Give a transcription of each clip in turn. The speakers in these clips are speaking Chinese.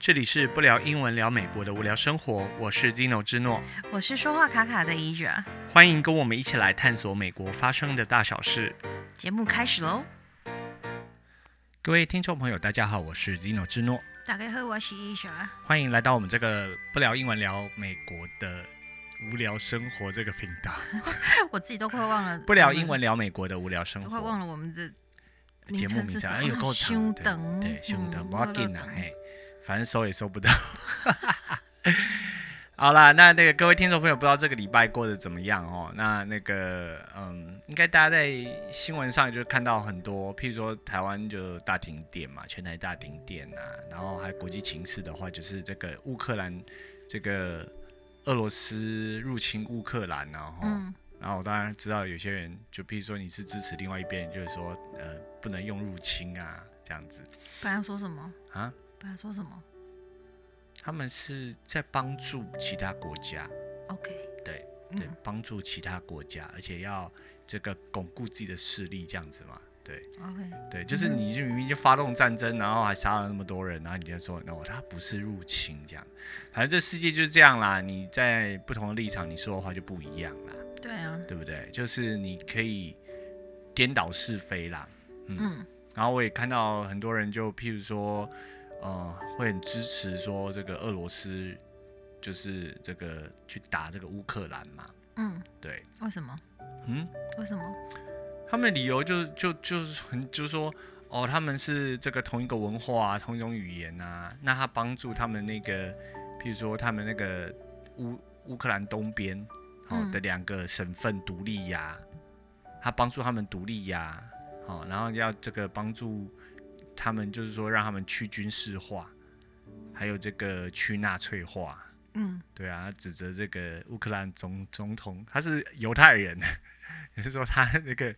这里是不聊英文聊美国的无聊生活，我是 Dino 之诺，我是说话卡卡的 Asia，欢迎跟我们一起来探索美国发生的大小事。节目开始喽！各位听众朋友，大家好，我是 Dino 之诺，大家好，我是 Asia，欢迎来到我们这个不聊英文聊美国的无聊生活这个频道。我自己都快忘了，不聊英文聊美国的无聊生活，都快忘了我们的节目名称，哎，有够长的，对，凶的，不要紧啊，嘿。反正收也收不到。好啦，那那个各位听众朋友，不知道这个礼拜过得怎么样哦？那那个，嗯，应该大家在新闻上就看到很多，譬如说台湾就大停电嘛，全台大停电啊，然后还有国际情势的话，就是这个乌克兰，这个俄罗斯入侵乌克兰，然后，嗯、然后我当然知道有些人，就譬如说你是支持另外一边，就是说，呃，不能用入侵啊，这样子。不然说什么啊？不要说什么？他们是在帮助其他国家。OK，对对，帮助其他国家，而且要这个巩固自己的势力，这样子嘛？对，OK，对，就是你就明明就发动战争，然后还杀了那么多人，然后你就说，，no，他不是入侵这样。反正这世界就是这样啦，你在不同的立场，你说的话就不一样啦。对啊，对不对？就是你可以颠倒是非啦。嗯，嗯，然后我也看到很多人，就譬如说。呃，会很支持说这个俄罗斯就是这个去打这个乌克兰嘛？嗯，对。为什么？嗯，为什么？他们理由就就就是很就是说，哦，他们是这个同一个文化啊，同一种语言啊，那他帮助他们那个，譬如说他们那个乌乌克兰东边哦的两个省份独立呀，嗯、他帮助他们独立呀，好、哦，然后要这个帮助。他们就是说，让他们去军事化，还有这个去纳粹化。嗯，对啊，他指责这个乌克兰总总统，他是犹太人，也是说他那个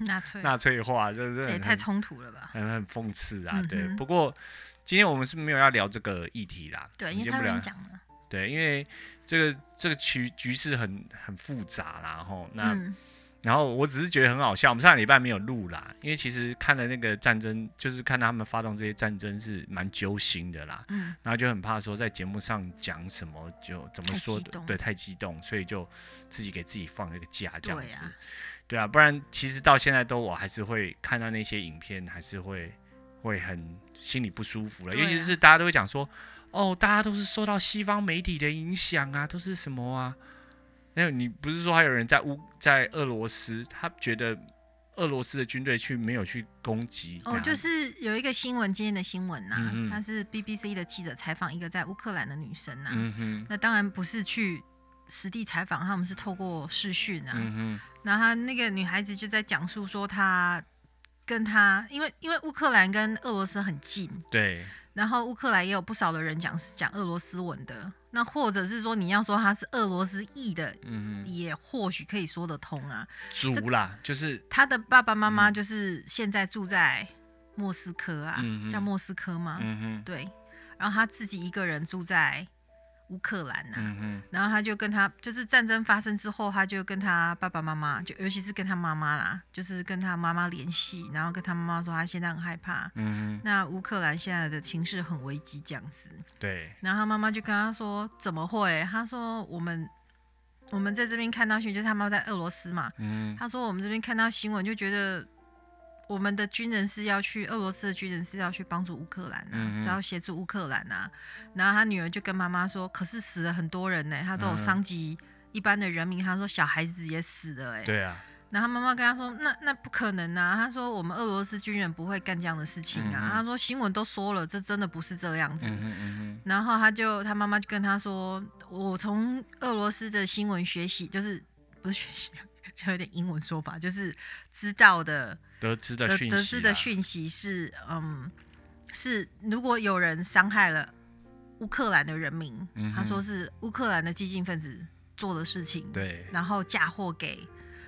纳粹纳粹化，就是这也太冲突了吧？很很讽刺啊，对。不过今天我们是没有要聊这个议题啦，对，因为他们讲了，对，因为这个这个局局势很很复杂啦，然后那。嗯然后我只是觉得很好笑，我们上个礼拜没有录啦，因为其实看了那个战争，就是看到他们发动这些战争是蛮揪心的啦。嗯。然后就很怕说在节目上讲什么就怎么说的，对，太激动，所以就自己给自己放了一个假这样子。对啊。对啊，不然其实到现在都我还是会看到那些影片，还是会会很心里不舒服了。啊、尤其是大家都会讲说，哦，大家都是受到西方媒体的影响啊，都是什么啊？那你不是说还有人在乌在俄罗斯，他觉得俄罗斯的军队去没有去攻击？哦，就是有一个新闻，今天的新闻呐、啊，他是 BBC 的记者采访一个在乌克兰的女生呐、啊，嗯、哼那当然不是去实地采访，他们是透过视讯啊，嗯、哼然后那个女孩子就在讲述说，她跟她因为因为乌克兰跟俄罗斯很近，对。然后乌克兰也有不少的人讲讲俄罗斯文的，那或者是说你要说他是俄罗斯裔的，嗯，也或许可以说得通啊。族啦，就是他的爸爸妈妈就是现在住在莫斯科啊，嗯、哼叫莫斯科吗？嗯哼，对。然后他自己一个人住在。乌克兰呐、啊，嗯、然后他就跟他，就是战争发生之后，他就跟他爸爸妈妈，就尤其是跟他妈妈啦，就是跟他妈妈联系，然后跟他妈妈说他现在很害怕。嗯，那乌克兰现在的情势很危机，这样子。对。然后他妈妈就跟他说：“怎么会？”他说：“我们我们在这边看到新闻，就是他妈妈在俄罗斯嘛。嗯，他说我们这边看到新闻就觉得。”我们的军人是要去俄罗斯的军人是要去帮助乌克兰啊，嗯、哼是要协助乌克兰啊。然后他女儿就跟妈妈说：“可是死了很多人呢、欸，他都有伤及一般的人民。嗯、他说小孩子也死了哎、欸。”对啊。然后妈妈跟他说：“那那不可能啊！”他说：“我们俄罗斯军人不会干这样的事情啊。嗯”他说：“新闻都说了，这真的不是这样子。嗯哼嗯”然后他就他妈妈就跟他说：“我从俄罗斯的新闻学习，就是不是学习。”就有点英文说法，就是知道的得知的讯息、啊、得知的讯息是，嗯，是如果有人伤害了乌克兰的人民，嗯、他说是乌克兰的激进分子做的事情，对，然后嫁祸给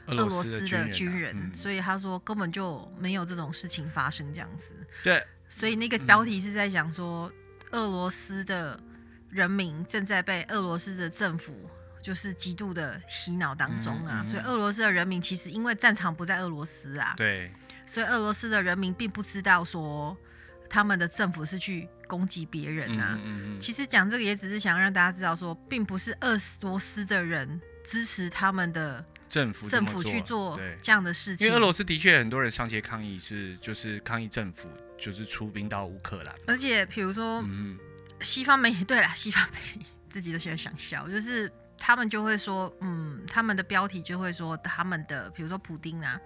俄罗斯的军人，所以他说根本就没有这种事情发生这样子，对，所以那个标题是在讲说，嗯、俄罗斯的人民正在被俄罗斯的政府。就是极度的洗脑当中啊，嗯嗯、所以俄罗斯的人民其实因为战场不在俄罗斯啊，对，所以俄罗斯的人民并不知道说他们的政府是去攻击别人啊。嗯嗯嗯、其实讲这个也只是想让大家知道说，并不是俄罗斯的人支持他们的政府政府去做这样的事情。因为俄罗斯的确很多人上街抗议，是就是抗议政府就是出兵到乌克兰。而且比如说，嗯、西方媒体对啦，西方媒体 自己都觉得想笑，就是他们就会说，嗯，他们的标题就会说他们的，比如说普丁啊。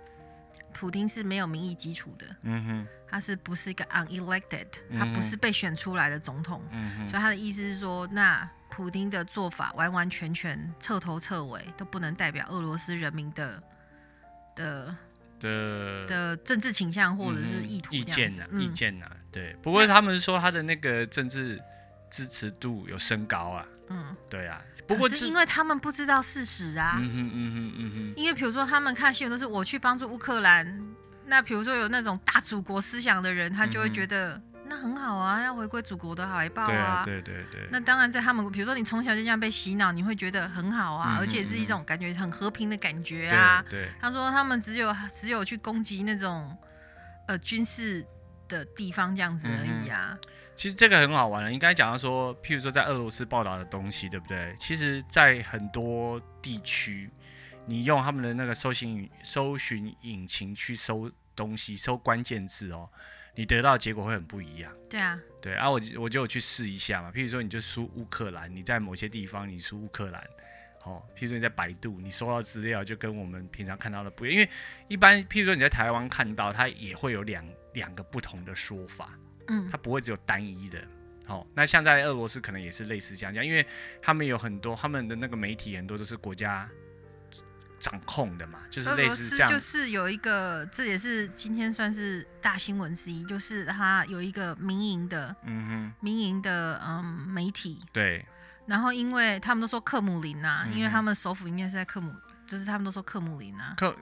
普丁是没有民意基础的，嗯哼，他是不是一个 unelected，他不是被选出来的总统，嗯，所以他的意思是说，那普丁的做法完完全全彻头彻尾都不能代表俄罗斯人民的的的的政治倾向或者是意图、意见呐、啊，意见呐、啊，对。不过他们说他的那个政治支持度有升高啊。嗯，对啊，不过是因为他们不知道事实啊。嗯哼嗯哼嗯哼。因为比如说他们看新闻都是我去帮助乌克兰，那比如说有那种大祖国思想的人，他就会觉得、嗯、那很好啊，要回归祖国的怀抱啊。对对对，对。那当然在他们，比如说你从小就这样被洗脑，你会觉得很好啊，嗯、而且是一种感觉很和平的感觉啊。对。对他说他们只有只有去攻击那种呃军事的地方这样子而已啊。嗯其实这个很好玩了，应该讲到说，譬如说在俄罗斯报道的东西，对不对？其实，在很多地区，你用他们的那个搜寻搜寻引擎去搜东西，搜关键字哦，你得到的结果会很不一样。对啊，对啊，我我就去试一下嘛。譬如说，你就输乌克兰，你在某些地方你输乌克兰，哦，譬如说你在百度，你搜到资料就跟我们平常看到的不一样，因为一般譬如说你在台湾看到，它也会有两两个不同的说法。嗯，它不会只有单一的，好、哦，那像在俄罗斯可能也是类似这样，因为他们有很多他们的那个媒体很多都是国家掌控的嘛，就是类似这样。就是有一个，这也是今天算是大新闻之一，就是他有一个民营的，嗯哼，民营的嗯媒体，对。然后因为他们都说克姆林啊，嗯、因为他们首府应该是在克姆，就是他们都说克姆林啊。克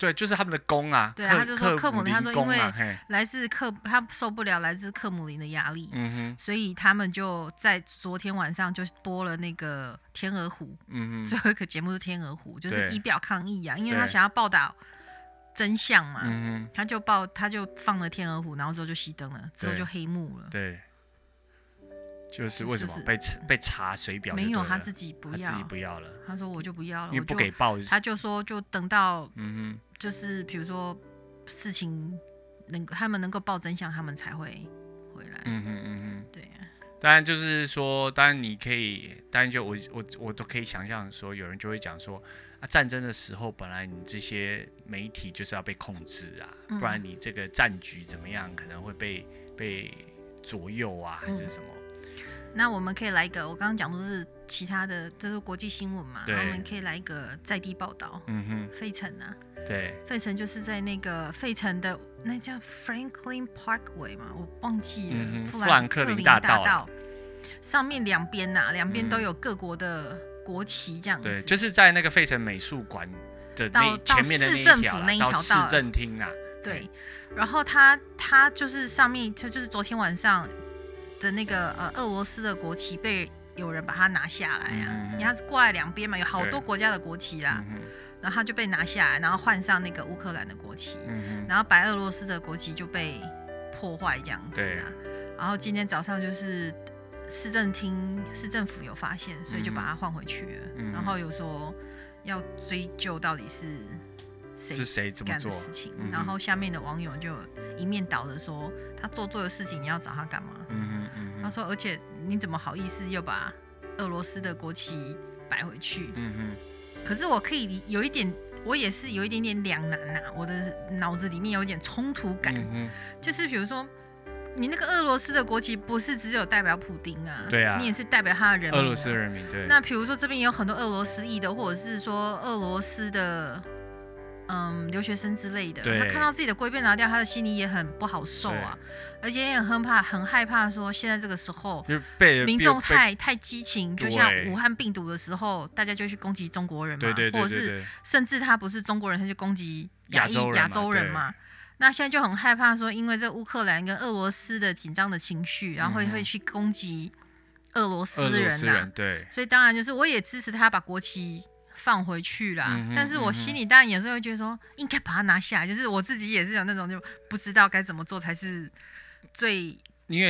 对，就是他们的宫啊。对啊，他就说克姆林，他说因为来自克，他受不了来自克姆林的压力，嗯哼，所以他们就在昨天晚上就播了那个天鹅湖，嗯哼，最后一个节目是天鹅湖，就是以表抗议啊，因为他想要报道真相嘛，嗯哼，他就报他就放了天鹅湖，然后之后就熄灯了，之后就黑幕了，对。就是为什么被被查水表？没有，他自己不要，自己不要了。他说我就不要了，因为不给报。他就说就等到，嗯哼，就是比如说事情能他们能够报真相，他们才会回来。嗯哼嗯哼，对啊。当然就是说，当然你可以，当然就我我我都可以想象说，有人就会讲说啊，战争的时候本来你这些媒体就是要被控制啊，不然你这个战局怎么样可能会被被左右啊，还是什么？那我们可以来一个，我刚刚讲的是其他的，这是国际新闻嘛？对。我们可以来一个在地报道。嗯哼。费城啊。对。费城就是在那个费城的那叫 Franklin Parkway 嘛，我忘记了。嗯、富兰克林大道。上面两边呐，两边都有各国的国旗，这样子。对，就是在那个费城美术馆的那前面的那一条，到市政厅啊。对。然后它它就是上面，它就是昨天晚上。的那个呃，俄罗斯的国旗被有人把它拿下来啊，嗯、因为它是挂在两边嘛，有好多国家的国旗啦，嗯、然后它就被拿下来，然后换上那个乌克兰的国旗，嗯、然后白俄罗斯的国旗就被破坏这样子啊。然后今天早上就是市政厅市政府有发现，所以就把它换回去了，嗯、然后有说要追究到底是。是谁干的事情？然后下面的网友就一面倒的说，他做对的事情，你要找他干嘛？他说，而且你怎么好意思又把俄罗斯的国旗摆回去？嗯哼，可是我可以有一点，我也是有一点点两难呐、啊，我的脑子里面有一点冲突感，嗯、就是比如说，你那个俄罗斯的国旗不是只有代表普丁啊？对啊，你也是代表他的人民、啊，俄罗斯的人民。对，那比如说这边有很多俄罗斯裔的，或者是说俄罗斯的。嗯，留学生之类的，他看到自己的龟被拿掉，他的心里也很不好受啊，而且也很怕，很害怕说现在这个时候民众太太激情，就像武汉病毒的时候，大家就去攻击中国人嘛，对对对对对，或者是甚至他不是中国人，他就攻击亚裔亚洲人嘛。那现在就很害怕说，因为这乌克兰跟俄罗斯的紧张的情绪，然后会会去攻击俄罗斯人呐、啊，对，所以当然就是我也支持他把国旗。放回去啦，嗯、但是我心里当然也是会觉得说，应该把它拿下来。就是我自己也是有那种就不知道该怎么做才是最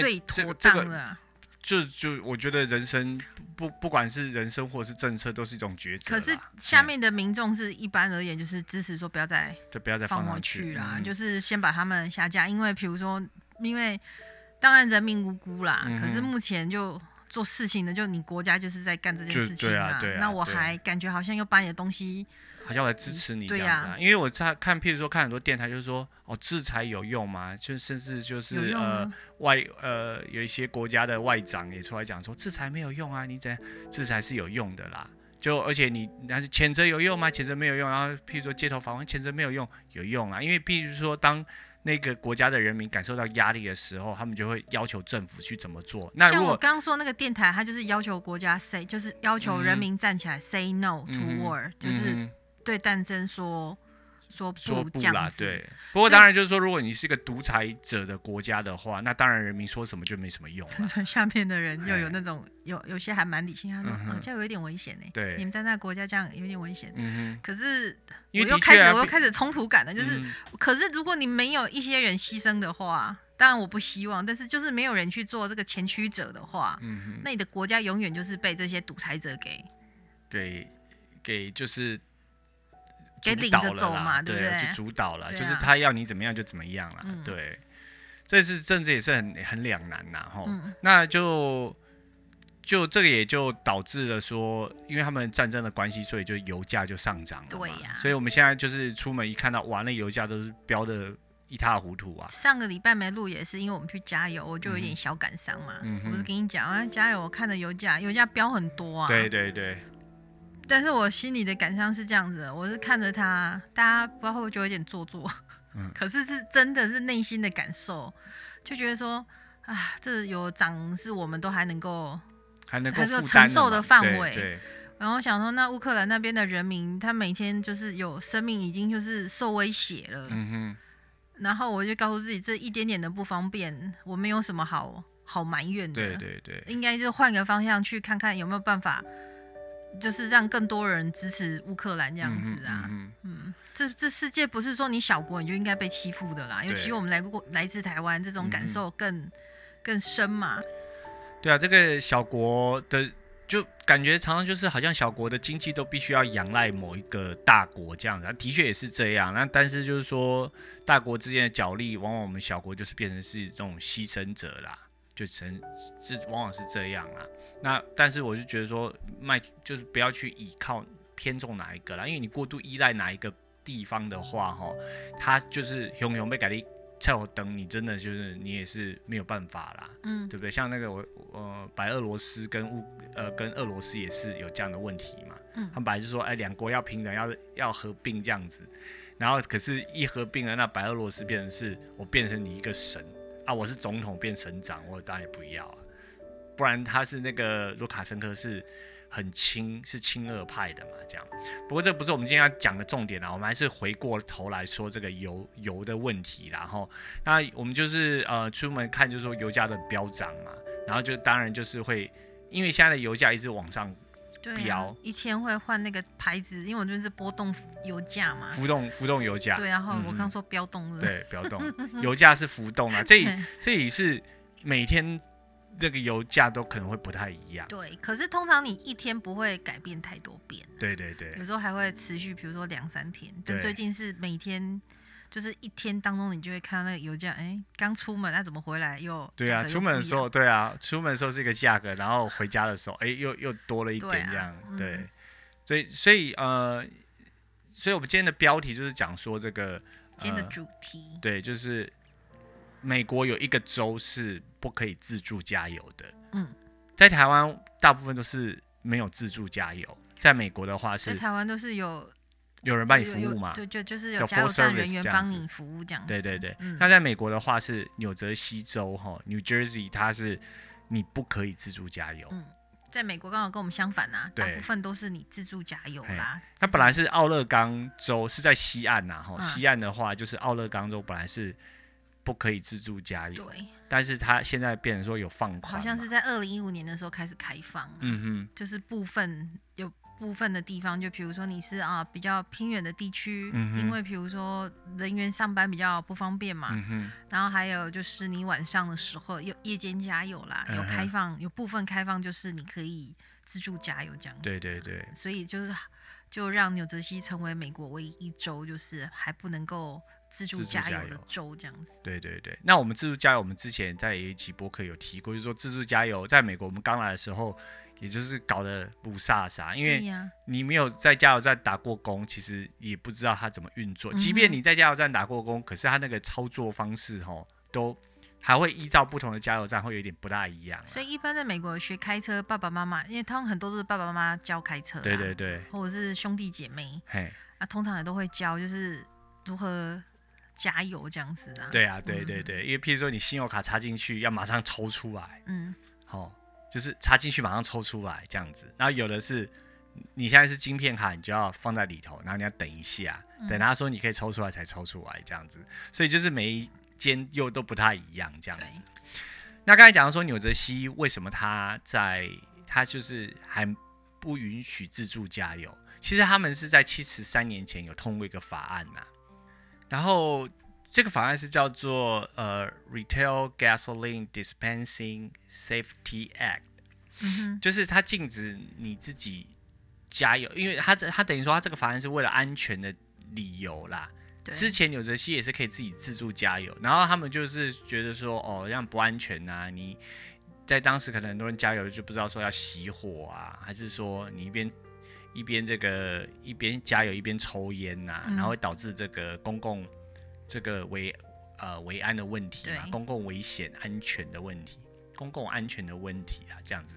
最妥当的。就就我觉得人生不不管是人生或是政策，都是一种抉择。可是下面的民众是一般而言，就是支持说不要再就不要再放回去啦，嗯、就是先把他们下架。因为比如说，因为当然人民无辜啦，嗯、可是目前就做事情的，就你国家就是在干这件事情啊。啊啊那我还感觉好像又把你的东西。好像我来支持你这样子啊，因为我在看，譬如说看很多电台，就是说哦，制裁有用吗？就甚至就是呃外呃有一些国家的外长也出来讲说，制裁没有用啊，你怎样制裁是有用的啦。就而且你但是谴责有用吗？谴责没有用。然后譬如说街头访问，谴责没有用，有用啊。因为譬如说当那个国家的人民感受到压力的时候，他们就会要求政府去怎么做。那像我刚刚说那个电台，它就是要求国家 say，就是要求人民站起来、嗯、say no to war，、嗯、就是。嗯对战争说说不说不啦，对。不过当然就是说，如果你是一个独裁者的国家的话，那当然人民说什么就没什么用。下面的人又有那种有有些还蛮理性，他说、嗯哦、这样有一点危险呢。对，你们在那个国家这样有点危险。嗯可是我又开始我又开始冲突感了，就是、嗯、可是如果你没有一些人牺牲的话，当然我不希望，但是就是没有人去做这个前驱者的话，嗯那你的国家永远就是被这些独裁者给给给就是。给领着走嘛，对不对？就主导了，就是他要你怎么样就怎么样了，对。这是政治也是很很两难呐，吼。那就就这个也就导致了说，因为他们战争的关系，所以就油价就上涨了。对呀。所以我们现在就是出门一看到，哇，那油价都是飙的一塌糊涂啊。上个礼拜没录也是因为我们去加油，我就有点小感伤嘛。我不是跟你讲啊，加油，我看的油价，油价飙很多啊。对对对。但是我心里的感伤是这样子，我是看着他，大家不知道会不会觉得有点做作，嗯，可是是真的是内心的感受，就觉得说啊，这有涨是我们都还能够还能够承受的范围，然后想说那乌克兰那边的人民，他每天就是有生命已经就是受威胁了，嗯哼，然后我就告诉自己，这一点点的不方便，我没有什么好好埋怨的，对对对，应该是换个方向去看看有没有办法。就是让更多人支持乌克兰这样子啊，嗯，嗯，嗯，这这世界不是说你小国你就应该被欺负的啦，尤其我们来过来自台湾，这种感受更、嗯、更深嘛。对啊，这个小国的就感觉常常就是好像小国的经济都必须要仰赖某一个大国这样子，的确也是这样。那但是就是说大国之间的角力，往往我们小国就是变成是这种牺牲者啦。就成是往往是这样啊，那但是我就觉得说卖就是不要去依靠偏重哪一个啦，因为你过度依赖哪一个地方的话，哈，它就是熊熊被改立菜火灯，你真的就是你也是没有办法啦，嗯，对不对？像那个我呃白俄罗斯跟乌呃跟俄罗斯也是有这样的问题嘛，嗯，他们本来就说哎两国要平等，要要合并这样子，然后可是一合并了，那白俄罗斯变成是我变成你一个神。啊，我是总统变省长，我当然也不要啊。不然他是那个卢卡申科是很亲，是亲俄派的嘛，这样。不过这不是我们今天要讲的重点啦，我们还是回过头来说这个油油的问题。然后，那我们就是呃出门看，就是说油价的飙涨嘛，然后就当然就是会，因为现在的油价一直往上。对啊，一天会换那个牌子，因为我这边是波动油价嘛，浮动浮动油价。对，然后我刚说标动了。对，标动，油价是浮动啊，这里 这里是每天这个油价都可能会不太一样。对，可是通常你一天不会改变太多变。对对对。有时候还会持续，比如说两三天，但最近是每天。就是一天当中，你就会看到那个油价，哎，刚出门，那怎么回来又？对啊，出门的时候，对啊，出门的时候是一个价格，然后回家的时候，哎，又又多了一点这样，对，啊嗯、所以所以呃，所以我们今天的标题就是讲说这个、呃、今天的主题，对，就是美国有一个州是不可以自助加油的，嗯，在台湾大部分都是没有自助加油，在美国的话是，在台湾都是有。有人帮你服务嘛？就就就是有加油站人员帮你服务这样子。对对对。嗯、那在美国的话是纽泽西州哈，New Jersey，它是你不可以自助加油。嗯，在美国刚好跟我们相反啊，大部分都是你自助加油啦。它本来是奥勒冈州是在西岸呐哈，西岸的话就是奥勒冈州本来是不可以自助加油。对。但是它现在变成说有放宽。好像是在二零一五年的时候开始开放。嗯哼。就是部分有。部分的地方，就比如说你是啊比较偏远的地区，嗯、因为比如说人员上班比较不方便嘛，嗯、然后还有就是你晚上的时候有夜间加油啦，有开放，有部分开放就是你可以自助加油这样子。对对对。所以就是就让纽泽西成为美国唯一一州，就是还不能够。自助加油的州这样子，对对对。那我们自助加油，我们之前在一期博客有提过，就是说自助加油在美国，我们刚来的时候，也就是搞得不飒飒，因为你没有在加油站打过工，其实也不知道它怎么运作。即便你在加油站打过工，可是它那个操作方式吼，都还会依照不同的加油站会有点不大一样。所以一般在美国学开车，爸爸妈妈，因为他们很多都是爸爸妈妈教开车，对对对，或者是兄弟姐妹，嘿，啊，通常也都会教，就是如何。加油这样子啊？对啊，对对对，嗯、因为譬如说你信用卡插进去要马上抽出来，嗯，好、哦，就是插进去马上抽出来这样子。然后有的是你现在是晶片卡，你就要放在里头，然后你要等一下，嗯、等他说你可以抽出来才抽出来这样子。所以就是每一间又都不太一样这样子。那刚才讲到说纽泽西为什么他在他就是还不允许自助加油？其实他们是在七十三年前有通过一个法案呐、啊。然后这个法案是叫做呃 Retail Gasoline Dispensing Safety Act，嗯，就是它禁止你自己加油，因为它它等于说它这个法案是为了安全的理由啦。对之前纽泽西也是可以自己自助加油，然后他们就是觉得说哦这样不安全呐、啊，你在当时可能很多人加油就不知道说要熄火啊，还是说你一边。一边这个一边加油一边抽烟呐、啊，嗯、然后会导致这个公共这个危呃危安的问题嘛，公共危险安全的问题，公共安全的问题啊，这样子，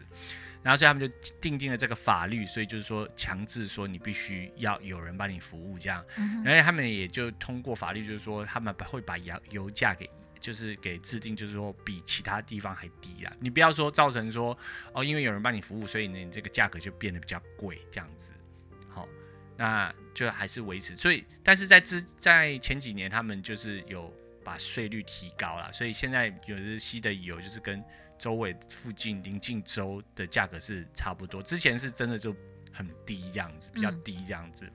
然后所以他们就定定了这个法律，所以就是说强制说你必须要有人帮你服务这样，然后他们也就通过法律，就是说他们会把油油价给。就是给制定，就是说比其他地方还低啊！你不要说造成说哦，因为有人帮你服务，所以呢，你这个价格就变得比较贵这样子。好，那就还是维持。所以，但是在之在前几年，他们就是有把税率提高了，所以现在有的西的油就是跟周围附近邻近州的价格是差不多。之前是真的就很低这样子，比较低这样子。嗯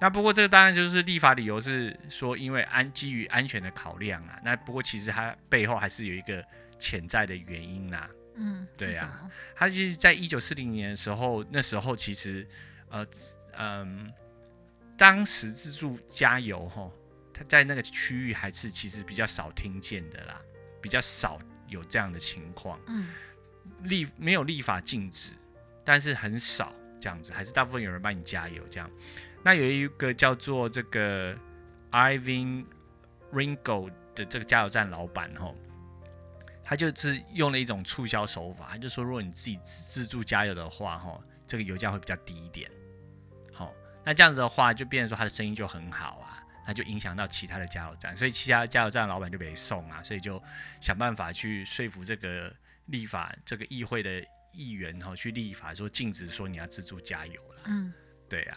那不过这个当然就是立法理由是说，因为安基于安全的考量啊。那不过其实它背后还是有一个潜在的原因啦、啊。嗯，对啊。它其实在一九四零年的时候，那时候其实呃嗯，当时自助加油哈，它在那个区域还是其实比较少听见的啦，比较少有这样的情况。嗯，立没有立法禁止，但是很少这样子，还是大部分有人帮你加油这样。那有一个叫做这个 Irving Ringgold 的这个加油站老板吼，他就是用了一种促销手法，他就说，如果你自己自助加油的话，吼，这个油价会比较低一点。好，那这样子的话，就变成说他的生意就很好啊，那就影响到其他的加油站，所以其他加油站的老板就没送啊，所以就想办法去说服这个立法这个议会的议员哈，去立法说禁止说你要自助加油了。嗯，对呀。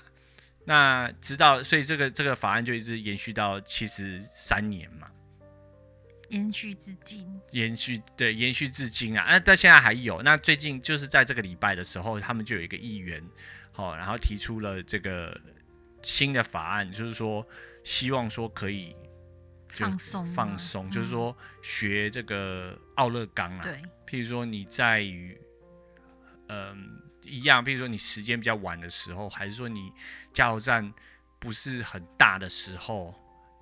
那直到，所以这个这个法案就一直延续到七十三年嘛，延续至今，延续对，延续至今啊，那到现在还有。那最近就是在这个礼拜的时候，他们就有一个议员，好，然后提出了这个新的法案，就是说希望说可以放松放松，就是说学这个奥勒冈啊，对，譬如说你在于，嗯。一样，譬如说你时间比较晚的时候，还是说你加油站不是很大的时候，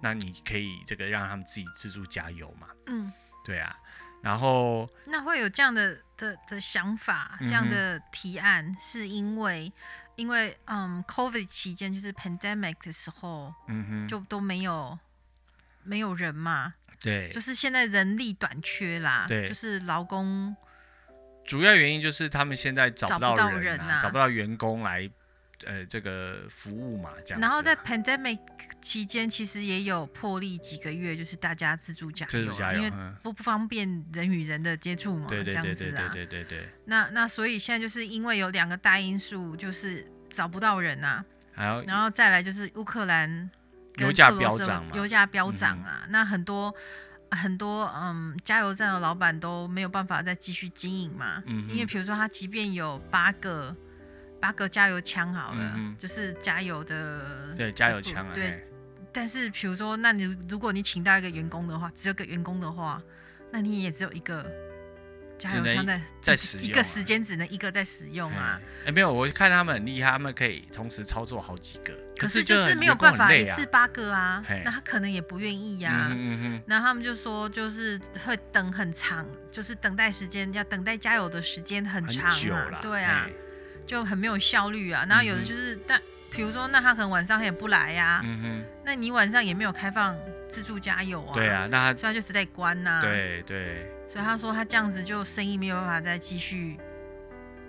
那你可以这个让他们自己自助加油嘛。嗯，对啊。然后那会有这样的的的想法，这样的提案，嗯、是因为因为嗯，COVID 期间就是 pandemic 的时候，嗯哼，就都没有没有人嘛。对，就是现在人力短缺啦。对，就是劳工。主要原因就是他们现在找不到人、啊，找不到人啊，找不到员工来，呃，这个服务嘛，这样。然后在 pandemic 期间，其实也有破例几个月，就是大家自助加油，自助加油，因为不不方便人与人的接触嘛，对对对对对对对。那那所以现在就是因为有两个大因素，就是找不到人啊，然后再来就是乌克兰油价飙涨嘛，油价飙涨啊，嗯、那很多。很多嗯，加油站的老板都没有办法再继续经营嘛，嗯、因为比如说他即便有八个八个加油枪好了，嗯、就是加油的，对，加油枪啊，对。但是比如说，那你如果你请到一个员工的话，只有个员工的话，那你也只有一个。加油枪在在使用，一个时间只能一个在使用啊！哎，没有，我看他们很厉害，他们可以同时操作好几个。可是就是没有办法一次八个啊，那他可能也不愿意呀。那他们就说，就是会等很长，就是等待时间要等待加油的时间很长啊，对啊，就很没有效率啊。然后有的就是，但比如说，那他可能晚上他也不来呀，嗯哼，那你晚上也没有开放自助加油啊，对啊，那他所以他就是在关呐，对对。所以他说他这样子就生意没有办法再继续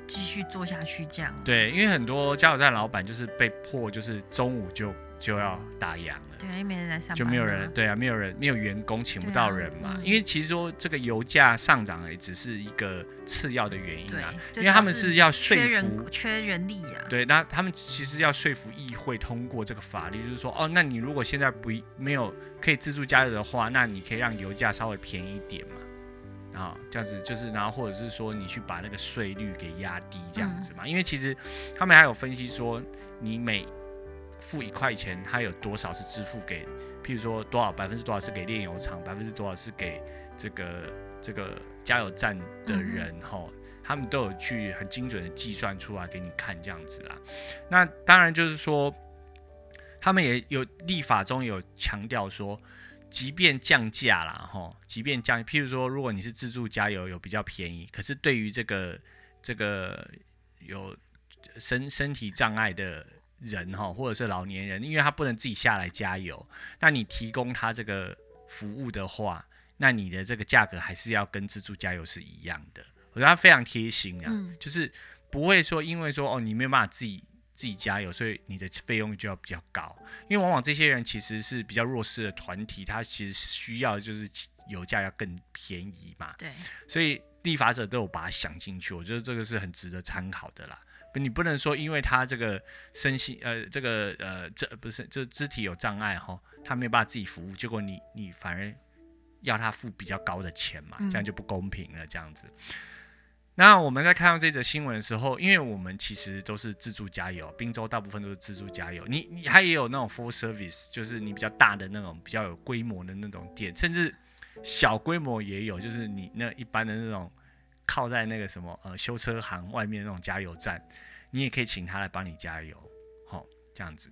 继续做下去，这样。对，因为很多加油站老板就是被迫就是中午就就要打烊了，对，因为没人来上班，就没有人，对啊，没有人，没有员工，请不到人嘛。啊嗯、因为其实说这个油价上涨也只是一个次要的原因啊，因为他们是要说服缺人，缺人力啊。对，那他们其实要说服议会通过这个法律，就是说，哦，那你如果现在不没有可以自助加油的话，那你可以让油价稍微便宜一点嘛。啊，这样子就是，然后或者是说你去把那个税率给压低，这样子嘛。嗯、因为其实他们还有分析说，你每付一块钱，它有多少是支付给，譬如说多少百分之多少是给炼油厂，百分之多少是给这个这个加油站的人，哈、嗯，他们都有去很精准的计算出来给你看，这样子啦。那当然就是说，他们也有立法中有强调说。即便降价啦哈，即便降，譬如说，如果你是自助加油有比较便宜，可是对于这个这个有身身体障碍的人哈，或者是老年人，因为他不能自己下来加油，那你提供他这个服务的话，那你的这个价格还是要跟自助加油是一样的。我觉得他非常贴心啊，嗯、就是不会说因为说哦你没有办法自己。自己加油，所以你的费用就要比较高，因为往往这些人其实是比较弱势的团体，他其实需要就是油价要更便宜嘛。对，所以立法者都有把它想进去，我觉得这个是很值得参考的啦。你不能说因为他这个身心呃这个呃这不是就肢体有障碍哈，他没有办法自己服务，结果你你反而要他付比较高的钱嘛，这样就不公平了，这样子。嗯那我们在看到这则新闻的时候，因为我们其实都是自助加油，滨州大部分都是自助加油。你你还也有那种 full service，就是你比较大的那种比较有规模的那种店，甚至小规模也有，就是你那一般的那种靠在那个什么呃修车行外面那种加油站，你也可以请他来帮你加油，好这样子。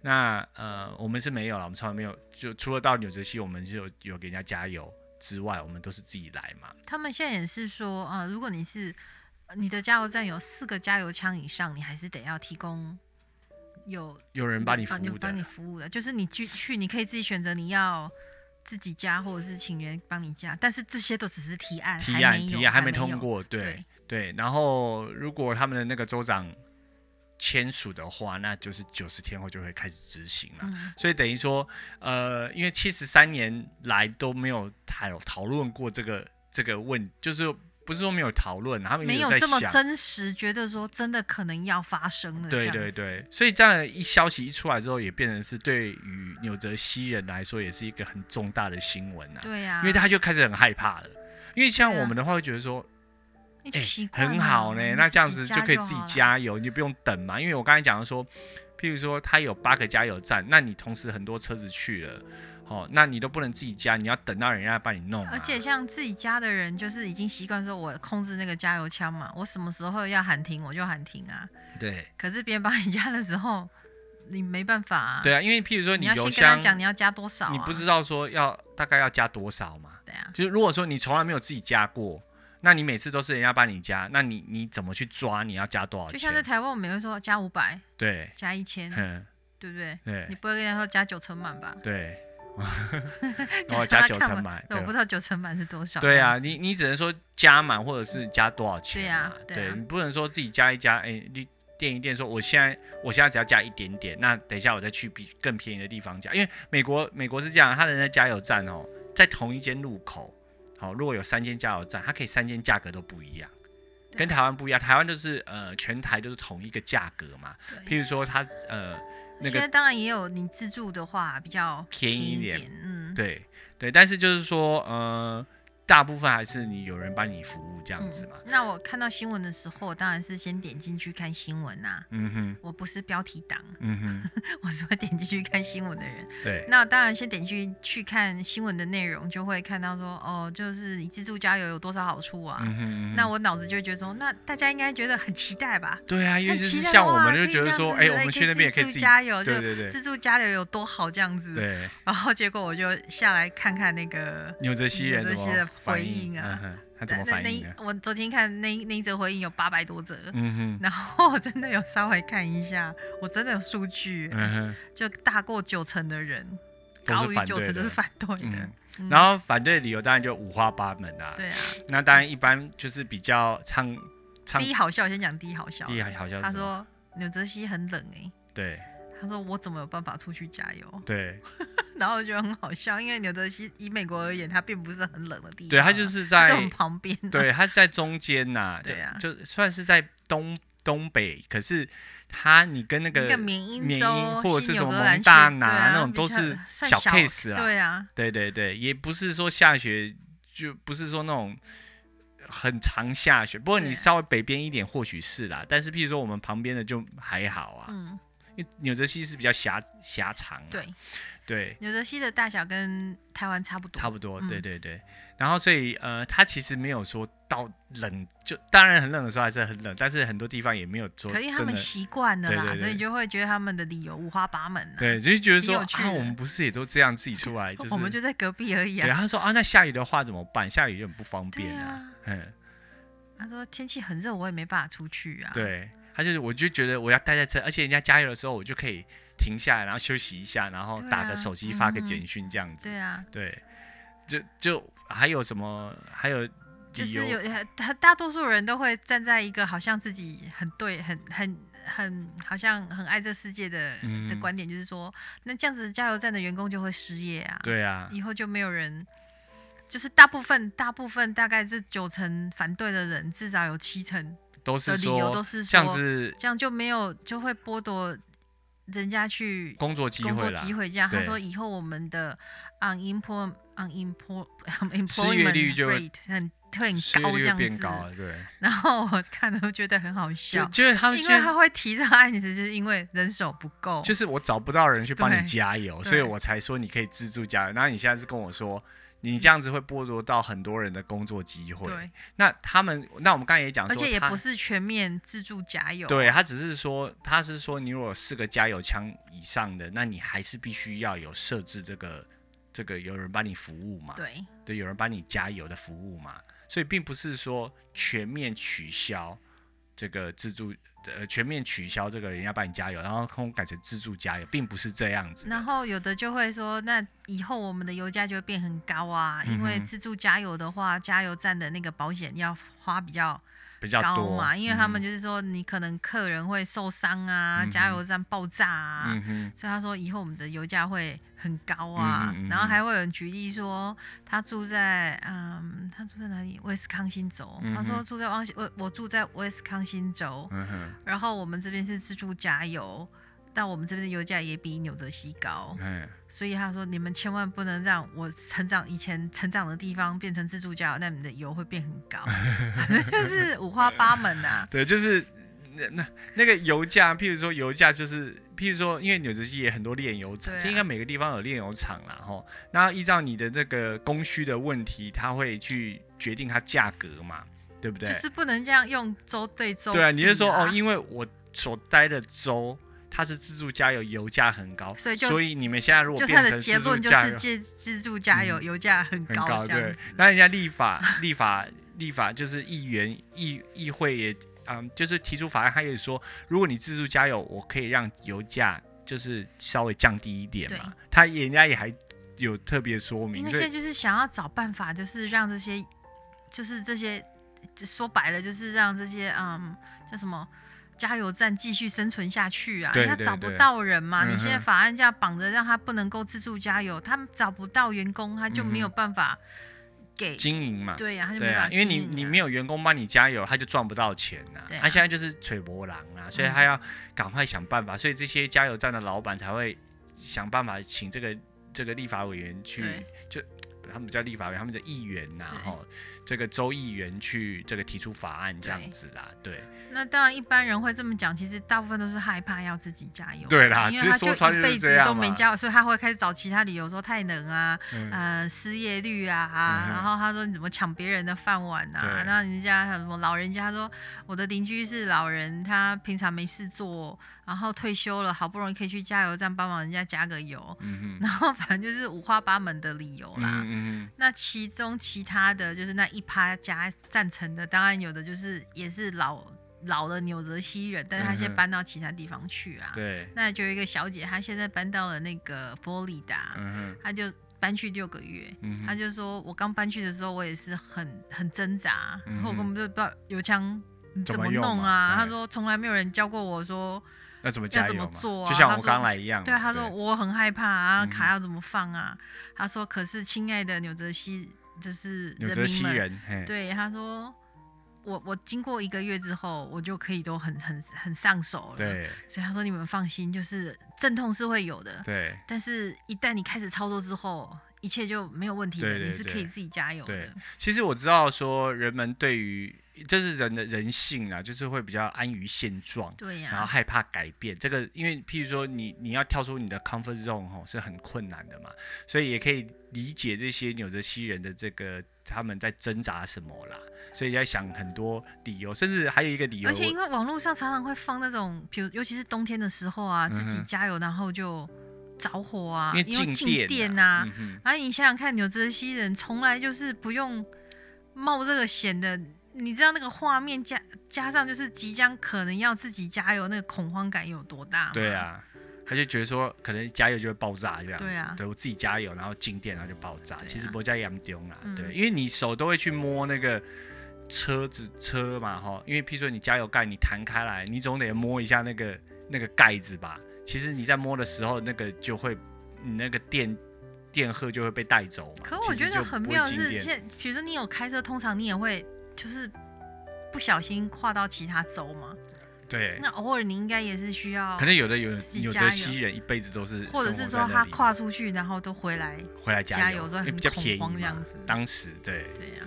那呃我们是没有了，我们从来没有，就除了到纽泽西，我们就有有给人家加油。之外，我们都是自己来嘛。他们现在也是说，啊、呃，如果你是你的加油站有四个加油枪以上，你还是得要提供有有人帮你服务的，帮你服务的，就是你去去，你可以自己选择你要自己加，或者是请人帮你加，但是这些都只是提案，提案提案还没通过，对对，然后如果他们的那个州长。签署的话，那就是九十天后就会开始执行了。嗯、所以等于说，呃，因为七十三年来都没有讨讨论过这个这个问，就是不是说没有讨论，他们没有这么真实，觉得说真的可能要发生了。对对对，所以这样一消息一出来之后，也变成是对于纽泽西人来说，也是一个很重大的新闻啊。对呀、啊，因为他就开始很害怕了。因为像我们的话，会觉得说。哎，很好呢，那这样子就可以自己加油，你就不用等嘛。因为我刚才讲的说，譬如说他有八个加油站，那你同时很多车子去了，哦，那你都不能自己加，你要等到人家帮你弄。而且像自己加的人，就是已经习惯说，我控制那个加油枪嘛，我什么时候要喊停我就喊停啊。对。可是别人帮你加的时候，你没办法啊。对啊，因为譬如说你油箱，你要先跟他讲你要加多少啊，你不知道说要大概要加多少嘛。对啊。就是如果说你从来没有自己加过。那你每次都是人家帮你加，那你你怎么去抓？你要加多少钱？就像在台湾，我们会说加五百，对，加一千，对不对？对，你不会跟人家说加九成满吧？对，我加九成满，我不知道九成满是多少。对啊，你你只能说加满或者是加多少钱？对呀，对你不能说自己加一加，哎，你垫一垫，说我现在我现在只要加一点点，那等一下我再去比更便宜的地方加，因为美国美国是这样，他人在加油站哦，在同一间路口。好，如果有三间加油站，它可以三间价格都不一样，跟台湾不一样。台湾就是呃，全台都是同一个价格嘛。对。譬如说它呃，那个。现在当然也有你自助的话比较便宜一点，嗯，对对。但是就是说呃，大部分还是你有人帮你服务这样子嘛。嗯、那我看到新闻的时候，当然是先点进去看新闻呐、啊。嗯哼，我不是标题党。嗯哼，我是会点进去看新闻的人。对，那当然先点进去看新闻的内容，就会看到说，哦，就是你自助加油有多少好处啊？嗯哼，那我脑子就会觉得说，那大家应该觉得很期待吧？对啊，因为就是像我们就觉得说，哎、欸，我们去那边也可以自助加油，对对对，自助加油有多好这样子。对，然后结果我就下来看看那个纽泽西人的回应啊，嗯、他怎么反应、啊、那我昨天看那那一则回应有八百多则，嗯哼，然后我真的有稍微看一下，我真的有数据，嗯哼，就大过九成的人，高于九成都是反对的。然后反对的理由当然就五花八门啊。对啊，那当然一般就是比较唱唱。第一好笑，先讲第一好笑。第一好笑。他说纽泽西很冷哎、欸。对。他说我怎么有办法出去加油？对。然后我觉得很好笑，因为纽泽西以美国而言，它并不是很冷的地方。对，它就是在旁边、啊。对，它在中间呐、啊。对啊。就算是在东东北，可是它你跟那个缅因或者是什么蒙大拿、啊、那种都是小 case 啊。对啊。对对对，也不是说下雪，就不是说那种很常下雪。不过你稍微北边一点或许是啦，但是譬如说我们旁边的就还好啊。嗯。因为纽泽西是比较狭狭长、啊。对。对，纽泽西的大小跟台湾差不多，差不多，对对对。嗯、然后所以呃，它其实没有说到冷，就当然很冷的时候还是很冷，但是很多地方也没有说。可是他们习惯了啦，对对对，所以就会觉得他们的理由五花八门、啊。对，就是觉得说啊，我们不是也都这样自己出来，就是我们就在隔壁而已啊。对，他说啊，那下雨的话怎么办？下雨就很不方便啊。嗯，他说天气很热，我也没办法出去啊。对，他就是，我就觉得我要待在这，而且人家加油的时候，我就可以。停下来，然后休息一下，然后打个手机发个简讯，这样子。对啊，对，就就还有什么？还有就是有他大多数人都会站在一个好像自己很对、很很很好像很爱这世界的、嗯、的观点，就是说，那这样子加油站的员工就会失业啊。对啊，以后就没有人，就是大部分大部分大概是九成反对的人，至少有七成都是理由都是说这样子，这样就没有就会剥夺。人家去工作机会，工作机会这样，他说以后我们的 unemployment unemployment 失业率就会很会很高这样子。对。然后我看都觉得很好笑，就是他们因为他会提这个案子，就是因为人手不够。就是我找不到人去帮你加油，所以我才说你可以自助加油。然后你现在是跟我说。你这样子会剥夺到很多人的工作机会。对，那他们，那我们刚才也讲说，而且也不是全面自助加油。对，他只是说，他是说，你如果有四个加油枪以上的，那你还是必须要有设置这个这个有人帮你服务嘛？对，对，有人帮你加油的服务嘛？所以并不是说全面取消这个自助。呃，全面取消这个人家帮你加油，然后空改成自助加油，并不是这样子。然后有的就会说，那以后我们的油价就会变很高啊，嗯、因为自助加油的话，加油站的那个保险要花比较。比较高嘛，因为他们就是说，你可能客人会受伤啊，嗯、加油站爆炸啊，嗯、所以他说以后我们的油价会很高啊。嗯、然后还会有人举例说，他住在嗯，他住在哪里？威斯康星州。嗯、他说住在汪我我住在威斯康星州，嗯、然后我们这边是自助加油。但我们这边的油价也比纽泽西高，嗯，所以他说你们千万不能让我成长以前成长的地方变成自助加油，那你们的油会变很高，反正就是五花八门啊。对，就是那那那个油价，譬如说油价就是，譬如说，因为纽泽西也很多炼油厂，啊、就应该每个地方有炼油厂啦，吼。那依照你的这个供需的问题，它会去决定它价格嘛，对不对？就是不能这样用州对州。对啊，你是说哦，因为我所待的州。它是自助加油，油价很高，所以就所以你们现在如果变成自助加油，自自助加油，油价很高，很高，对。那人家立法立法立法就是议员议议会也嗯，就是提出法案，他也说，如果你自助加油，我可以让油价就是稍微降低一点嘛。他人家也还有特别说明，现在就是想要找办法，就是让这些就是这些说白了就是让这些嗯叫什么。加油站继续生存下去啊！他找不到人嘛。你现在法案这样绑着，让他不能够自助加油，他们找不到员工，他就没有办法给经营嘛。对呀，他就没办法。因为你你没有员工帮你加油，他就赚不到钱呐。他现在就是吹波浪啊，所以他要赶快想办法。所以这些加油站的老板才会想办法请这个这个立法委员去，就他们叫立法委员，他们的议员呐，哈，这个州议员去这个提出法案这样子啦，对。对那当然，一般人会这么讲，其实大部分都是害怕要自己加油。对啦，因为他就一辈子都没加油，所以他会开始找其他理由说太冷啊，嗯、呃，失业率啊，嗯、然后他说你怎么抢别人的饭碗啊？那人家什么老人家说我的邻居是老人，他平常没事做，然后退休了，好不容易可以去加油站帮忙人家加个油，嗯、然后反正就是五花八门的理由啦。嗯、那其中其他的就是那一趴加赞成的，当然有的就是也是老。老的纽泽西人，但是他现在搬到其他地方去啊。对。那就有一个小姐，她现在搬到了那个佛罗里达，嗯，她就搬去六个月。嗯。她就说：“我刚搬去的时候，我也是很很挣扎，然后我根本就不知道油枪怎么弄啊。”她说：“从来没有人教过我说要怎么加油，要怎么做啊。”就像我刚来一样。对，他说我很害怕啊，卡要怎么放啊？他说：“可是亲爱的纽泽西，就是纽泽西人，对，他说。”我我经过一个月之后，我就可以都很很很上手了。对，所以他说你们放心，就是阵痛是会有的。对，但是一旦你开始操作之后，一切就没有问题了。对对对，你是可以自己加油的。对，其实我知道说人们对于这是人的人性啊，就是会比较安于现状。对呀、啊。然后害怕改变这个，因为譬如说你你要跳出你的 comfort zone 吼是很困难的嘛，所以也可以理解这些纽泽西人的这个。他们在挣扎什么啦？所以在想很多理由，甚至还有一个理由。而且因为网络上常常会放那种，比如尤其是冬天的时候啊，嗯、自己加油然后就着火啊，因为静电呐、嗯、你想想看，纽泽西人从来就是不用冒这个险的，你知道那个画面加加上就是即将可能要自己加油，那个恐慌感有多大？对啊。他就觉得说，可能加油就会爆炸这样子。对啊，对我自己加油，然后静电，然后就爆炸。啊、其实不加严重啊，对，因为你手都会去摸那个车子车嘛，哈，因为譬如说你加油盖你弹开来，你总得摸一下那个那个盖子吧。其实你在摸的时候，那个就会你那个电电荷就会被带走嘛。可我觉得很妙的是，现比如说你有开车，通常你也会就是不小心跨到其他州嘛。对，那偶尔你应该也是需要，可能有的有有的西人一辈子都是，或者是说他跨出去然后都回来回来加油，所以比较便宜这样子。当时对对呀、啊，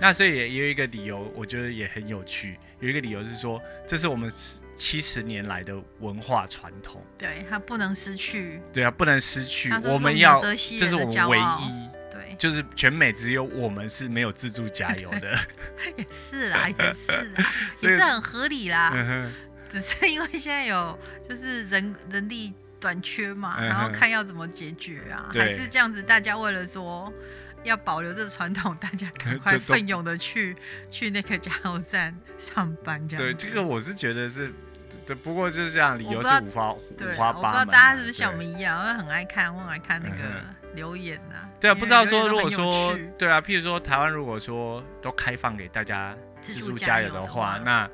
那所以也有一个理由，我觉得也很有趣。有一个理由是说，这是我们七十年来的文化传统，对，它不能失去。对啊，不能失去，我们要这是我们唯一，对，就是全美只有我们是没有自助加油的。也是啦，也是啦，也是很合理啦。只是因为现在有就是人人力短缺嘛，然后看要怎么解决啊，还是这样子？大家为了说要保留这个传统，大家赶快 奋勇的去去那个加油站上班这样。对，这个我是觉得是，对，不过就是这样，理由是五花五花八门。我不知道大家是不是像我们一样，我很爱看，我很爱看那个留言呐。对啊，不知道说如果说对啊，譬如说台湾如果说都开放给大家自助加油的话，那。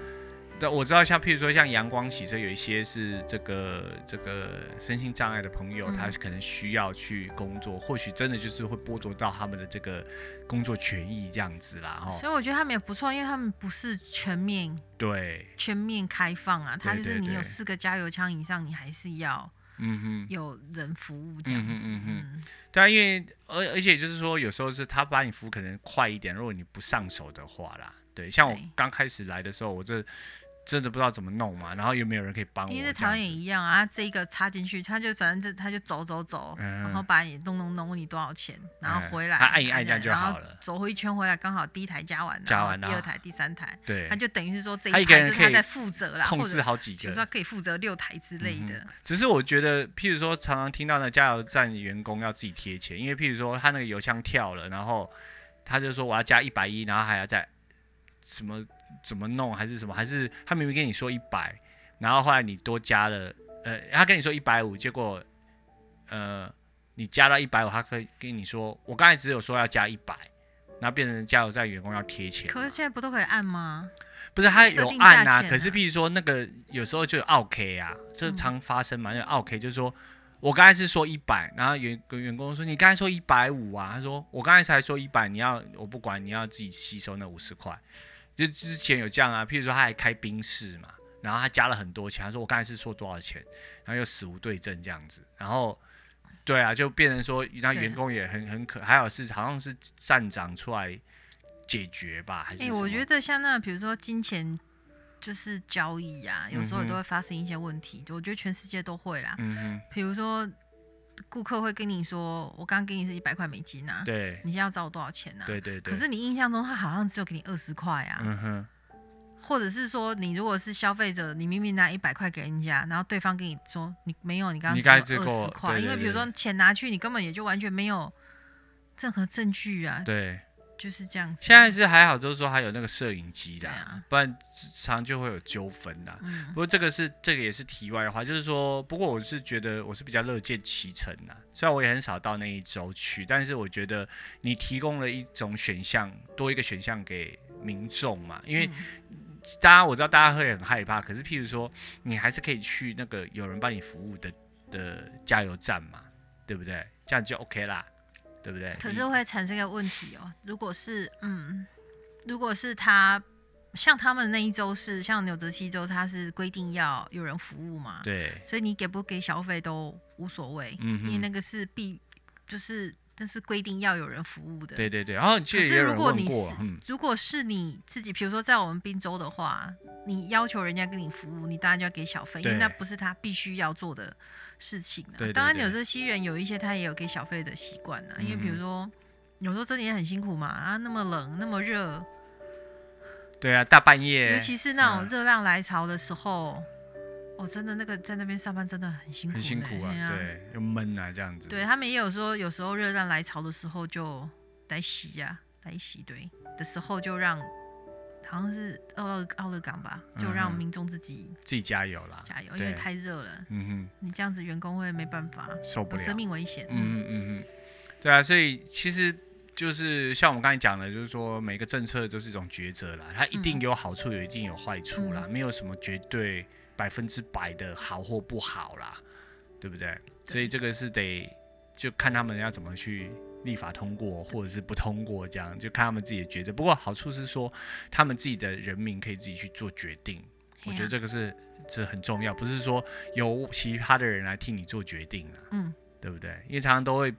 对，我知道，像譬如说，像阳光洗车，有一些是这个这个身心障碍的朋友，嗯、他可能需要去工作，或许真的就是会剥夺到他们的这个工作权益这样子啦，哦。所以我觉得他们也不错，因为他们不是全面对全面开放啊，他就是你有四个加油枪以上，你还是要嗯哼有人服务这样子。嗯嗯嗯。对啊，因为而而且就是说，有时候是他把你服务可能快一点，如果你不上手的话啦，对，像我刚开始来的时候，我这。真的不知道怎么弄嘛，然后又没有人可以帮我。因为台湾也一样啊，这一个插进去，他就反正这他就走走走，嗯、然后把你弄弄弄，问你多少钱，然后回来，他、嗯、按一按这样就好了。走回一圈回来，刚好第一台加完，加完，第二台、第三台，对，他就等于是说这一台就是他在负责啦，控制好几个，比如说可以负责六台之类的、嗯。只是我觉得，譬如说常常听到那加油站员工要自己贴钱，因为譬如说他那个油箱跳了，然后他就说我要加一百一，然后还要再什么。怎么弄还是什么？还是他明明跟你说一百，然后后来你多加了，呃，他跟你说一百五，结果，呃，你加到一百五，他可以跟你说，我刚才只有说要加一百，然后变成加油站员工要贴钱。可是现在不都可以按吗？不是，他有按啊。可是，譬如说那个有时候就有 OK 啊，这常发生嘛。那 OK 就是说我刚才是说一百，然后员员工说你刚才说一百五啊，他说我刚才才说一百，你要我不管，你要自己吸收那五十块。就之前有这样啊，譬如说他还开宾士嘛，然后他加了很多钱，他说我刚才是说多少钱，然后又死无对证这样子，然后对啊，就变成说那员工也很很可，还有是好像是站长出来解决吧，还是？哎，我觉得像那比如说金钱就是交易呀、啊，有时候都会发生一些问题，嗯、我觉得全世界都会啦。嗯哼，比如说。顾客会跟你说：“我刚刚给你是一百块美金啊，对，你现在要找我多少钱啊？对对对。可是你印象中他好像只有给你二十块啊。嗯哼。或者是说，你如果是消费者，你明明拿一百块给人家，然后对方跟你说你没有，你刚刚只有二十块，因为比如说钱拿去，你根本也就完全没有任何证据啊。对。就是这样子。现在是还好，就是说还有那个摄影机的，啊，不然常常就会有纠纷的。嗯、不过这个是这个也是题外话，就是说，不过我是觉得我是比较乐见其成的。虽然我也很少到那一周去，但是我觉得你提供了一种选项，多一个选项给民众嘛。因为大家我知道大家会很害怕，可是譬如说你还是可以去那个有人帮你服务的的加油站嘛，对不对？这样就 OK 啦。对不对？可是会产生一个问题哦。如果是嗯，如果是他像他们那一周是像纽泽西州，他是规定要有人服务嘛？对。所以你给不给小费都无所谓，嗯，因为那个是必就是这是规定要有人服务的。对对对。然后其实如果你是、嗯、如果是你自己，比如说在我们滨州的话，你要求人家给你服务，你当然就要给小费，因为那不是他必须要做的。事情啊，对对对，当然纽泽西人有一些他也有给小费的习惯啊，嗯、因为比如说有时候真的也很辛苦嘛，啊那么冷那么热，对啊大半夜，尤其是那种热浪来潮的时候，哦、真的那个在那边上班真的很辛苦，很辛苦啊对，又闷啊这样子。对他们也有说，有时候热浪来潮的时候就来洗呀，来洗对的时候就让。好像是奥勒奥勒冈吧，就让民众自己、嗯、自己加油啦，加油，因为太热了。嗯哼，你这样子员工会没办法，受不了，生命危险。嗯嗯嗯嗯，对啊，所以其实就是像我们刚才讲的，就是说每个政策都是一种抉择啦，它一定有好处，有一定有坏处啦，嗯、没有什么绝对百分之百的好或不好啦，对不对？对，所以这个是得就看他们要怎么去。立法通过或者是不通过，这样就看他们自己的抉择。不过好处是说，他们自己的人民可以自己去做决定。我觉得这个是这很重要，不是说由其他的人来替你做决定啊，嗯，对不对？因为常常都会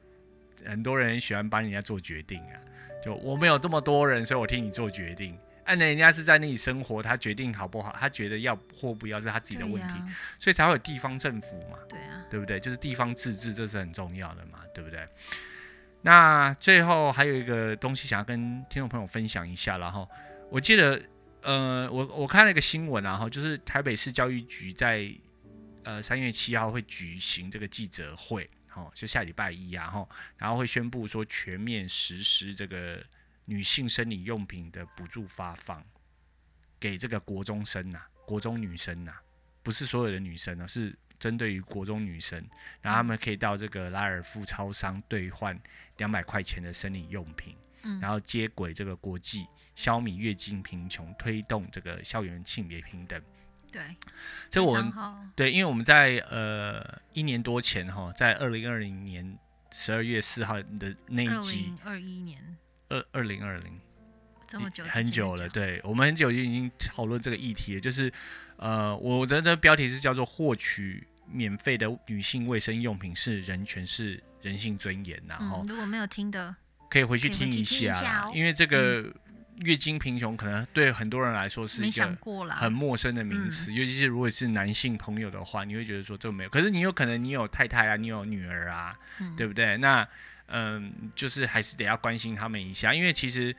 很多人喜欢帮人家做决定啊，就我们有这么多人，所以我替你做决定。按人家是在那里生活，他决定好不好，他觉得要或不要是他自己的问题，啊、所以才会有地方政府嘛，对啊，对不对？就是地方自治，这是很重要的嘛，对不对？那最后还有一个东西想要跟听众朋友分享一下，然后我记得，呃，我我看了一个新闻，然后就是台北市教育局在呃三月七号会举行这个记者会，哦，就下礼拜一啊，然后然后会宣布说全面实施这个女性生理用品的补助发放给这个国中生呐、国中女生呐、不是所有的女生呢，是针对于国中女生，然后他们可以到这个拉尔夫超商兑换。两百块钱的生理用品，嗯，然后接轨这个国际，消弭月经贫穷，推动这个校园性别平等。对，这我们对，因为我们在呃一年多前哈，在二零二零年十二月四号的那一集，二一年，二二零二零，这么久，很久了。对，我们很久就已经讨论这个议题了，就是呃，我的的标题是叫做获取免费的女性卫生用品是人权是。人性尊严，然后、嗯、如果没有听的，可以回去听一下，因为这个月经贫穷可能对很多人来说是一个很陌生的名词，尤其是如果是男性朋友的话，你会觉得说这没有，可是你有可能你有太太啊，你有女儿啊，嗯、对不对？那嗯，就是还是得要关心他们一下，因为其实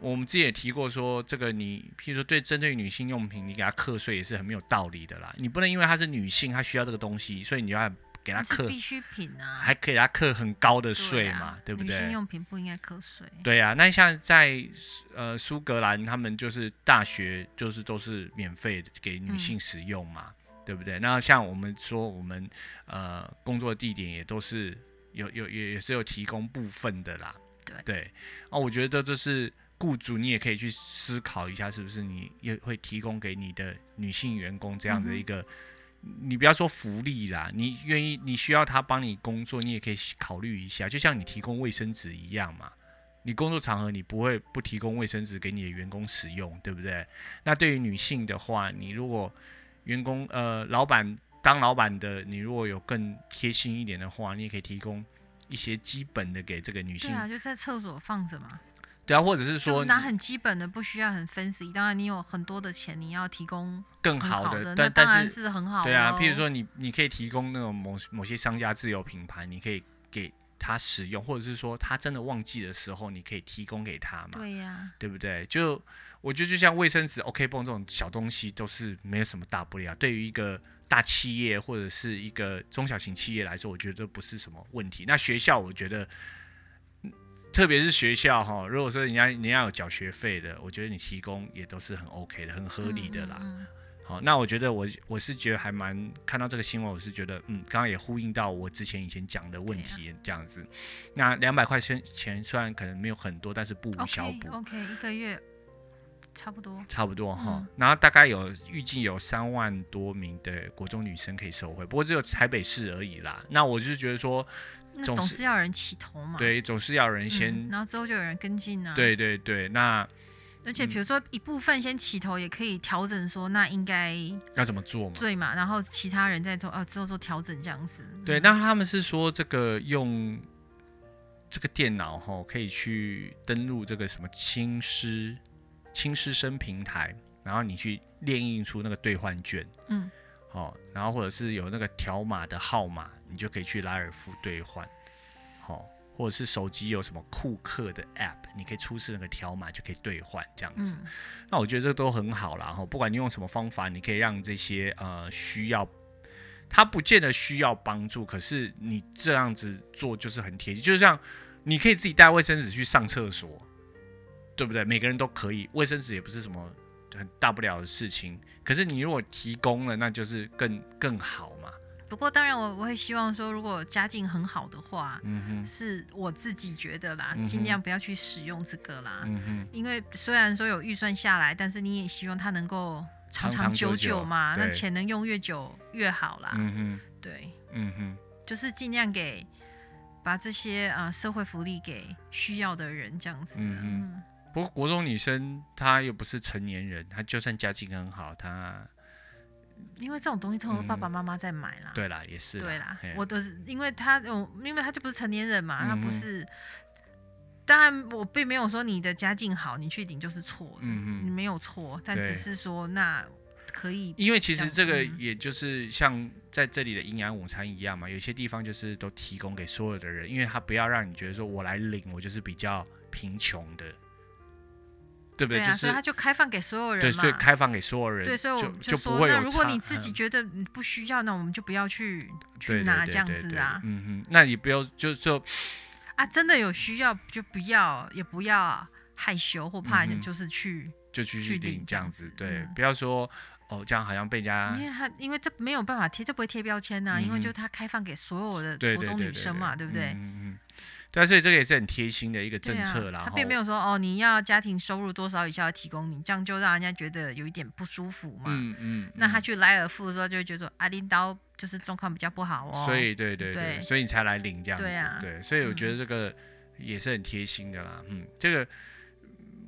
我们自己也提过说，这个你譬如说对针对女性用品，你给她课税也是很没有道理的啦，你不能因为她是女性，她需要这个东西，所以你就要。给他课必需品啊，还给他课很高的税嘛，对，不对？女性用品不应该课税。对啊，那像在呃苏格兰，他们就是大学就是都是免费给女性使用嘛，嗯、对不对？那像我们说我们呃工作地点也都是有有也也是有提供部分的啦。对对，哦，我觉得这是雇主，你也可以去思考一下，是不是你也会提供给你的女性员工这样的一个。你不要说福利啦，你愿意，你需要他帮你工作，你也可以考虑一下。就像你提供卫生纸一样嘛，你工作场合你不会不提供卫生纸给你的员工使用，对不对？那对于女性的话，你如果员工呃老板当老板的，你如果有更贴心一点的话，你也可以提供一些基本的给这个女性。对啊，就在厕所放着嘛。对啊，或者是说拿很基本的，不需要很 fancy。当然，你有很多的钱，你要提供更好的，那当然是很好的。对啊，譬如说你你可以提供那种某某些商家自有品牌，你可以给他使用，或者是说他真的忘记的时候，你可以提供给他嘛。对呀、啊，对不对？就我觉得就像卫生纸、OK 绷这种小东西，都是没有什么大不了。对于一个大企业或者是一个中小型企业来说，我觉得都不是什么问题。那学校，我觉得。特别是学校哈，如果说人家人家有缴学费的，我觉得你提供也都是很 OK 的，很合理的啦。嗯嗯嗯好，那我觉得我我是觉得还蛮看到这个新闻，我是觉得嗯，刚刚也呼应到我之前以前讲的问题这样子。啊、那两百块钱钱虽然可能没有很多，但是不无小补。OK，, okay 一个月差不多。差不多哈，嗯、然后大概有预计有三万多名的国中女生可以收回，不过只有台北市而已啦。那我就是觉得说。那总是要有人起头嘛，对，总是要有人先、嗯，然后之后就有人跟进啊。对对对，那而且比如说一部分先起头，也可以调整说那应该要怎么做嘛？对嘛，然后其他人再做，呃、啊，之后做调整这样子。对，那他们是说这个用这个电脑哈，可以去登录这个什么青师青师生平台，然后你去列印出那个兑换券，嗯。哦，然后或者是有那个条码的号码，你就可以去拉尔夫兑换，好、哦，或者是手机有什么库克的 App，你可以出示那个条码就可以兑换这样子。嗯、那我觉得这都很好啦。哈，不管你用什么方法，你可以让这些呃需要，他不见得需要帮助，可是你这样子做就是很贴心，就是像你可以自己带卫生纸去上厕所，对不对？每个人都可以，卫生纸也不是什么。很大不了的事情，可是你如果提供了，那就是更更好嘛。不过当然我我会希望说，如果家境很好的话，嗯哼，是我自己觉得啦，尽量不要去使用这个啦，嗯哼，因为虽然说有预算下来，但是你也希望它能够长长久久嘛，那钱能用越久越好啦，嗯哼，对，嗯哼，就是尽量给把这些啊、呃、社会福利给需要的人这样子，嗯哼。不过国中女生她又不是成年人，她就算家境很好，她因为这种东西通常爸爸妈妈在买啦。对啦，也是。对啦，我都是因为她嗯，因为她就不是成年人嘛，她不是。当然，我并没有说你的家境好，你去领就是错的，嗯你没有错，但只是说那可以。因为其实这个也就是像在这里的营养午餐一样嘛，有些地方就是都提供给所有的人，因为他不要让你觉得说我来领，我就是比较贫穷的。对不对？对啊、就是，所以他就开放给所有人嘛。对，所以开放给所有人。对，所以我就，就，就不会有。那如果你自己觉得你不需要，嗯、那我们就不要去去拿这样子啊。嗯哼，那你不要就就啊，真的有需要就不要，也不要害羞或怕，就是去、嗯、就去去领这样子。对，嗯、不要说哦，这样好像被人家。因为他因为这没有办法贴，这不会贴标签呐、啊，嗯、因为就他开放给所有的国中女生嘛，对不对？嗯嗯。对，所以这个也是很贴心的一个政策啦。啊、他并没有说哦，你要家庭收入多少以下要提供你，这样就让人家觉得有一点不舒服嘛。嗯嗯。嗯，那他去莱尔富的时候，就会觉得说阿领导就是状况比较不好哦。所以对对对，对所以你才来领这样子。对啊。对，所以我觉得这个也是很贴心的啦。嗯，这个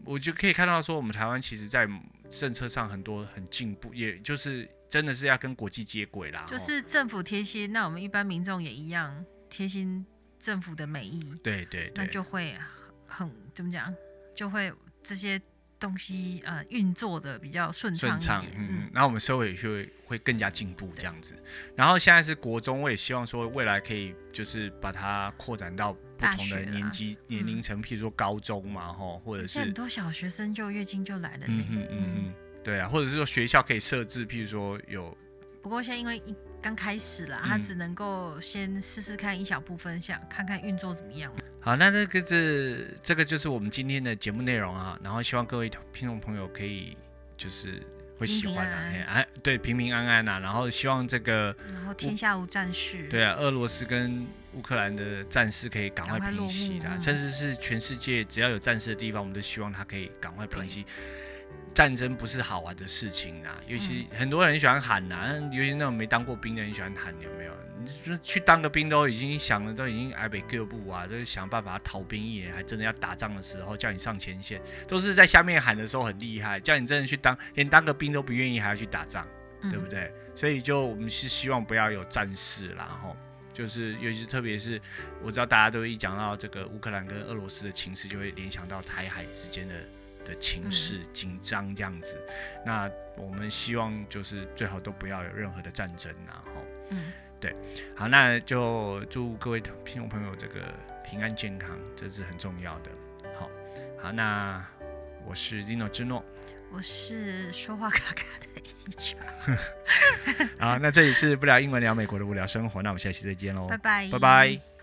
我就可以看到说，我们台湾其实在政策上很多很进步，也就是真的是要跟国际接轨啦。就是政府贴心，那我们一般民众也一样贴心。政府的美意，对对，对，那就会很怎么讲，就会这些东西呃运作的比较顺畅一点，嗯，嗯，然后我们社会也就会会更加进步这样子。然后现在是国中，我也希望说未来可以就是把它扩展到不同的年级年龄层，譬如说高中嘛，吼，或者是很多小学生就月经就来了，嗯嗯嗯嗯，对啊，或者是说学校可以设置，譬如说有，不过现在因为一。刚开始了，他只能够先试试看一小部分，想看看运作怎么样。好，那这个是这个就是我们今天的节目内容啊。然后希望各位听众朋友可以就是会喜欢啊，哎，对，平平安安啊。然后希望这个，然后天下无战事。对啊，俄罗斯跟乌克兰的战事可以赶快平息的，甚至是全世界只要有战事的地方，我们都希望它可以赶快平息。战争不是好玩的事情啊，尤其很多人喜欢喊呐、啊，尤其那种没当过兵的人喜欢喊，有没有？你说去当个兵都已经想了，都已经挨北各部啊，都想办法逃兵役，还真的要打仗的时候叫你上前线，都是在下面喊的时候很厉害，叫你真的去当，连当个兵都不愿意，还要去打仗，对不对？嗯、所以就我们是希望不要有战事啦，然后就是尤其是特别是我知道大家都一讲到这个乌克兰跟俄罗斯的情势，就会联想到台海之间的的情势紧张这样子。那我们希望就是最好都不要有任何的战争，然后，嗯，对，好，那就祝各位听众朋友这个平安健康，这是很重要的。好，好，那我是 Zino 之诺。我是说话卡卡的一场。好，那这里是不聊英文聊美国的无聊生活，那我们下期再见喽，拜拜，拜拜。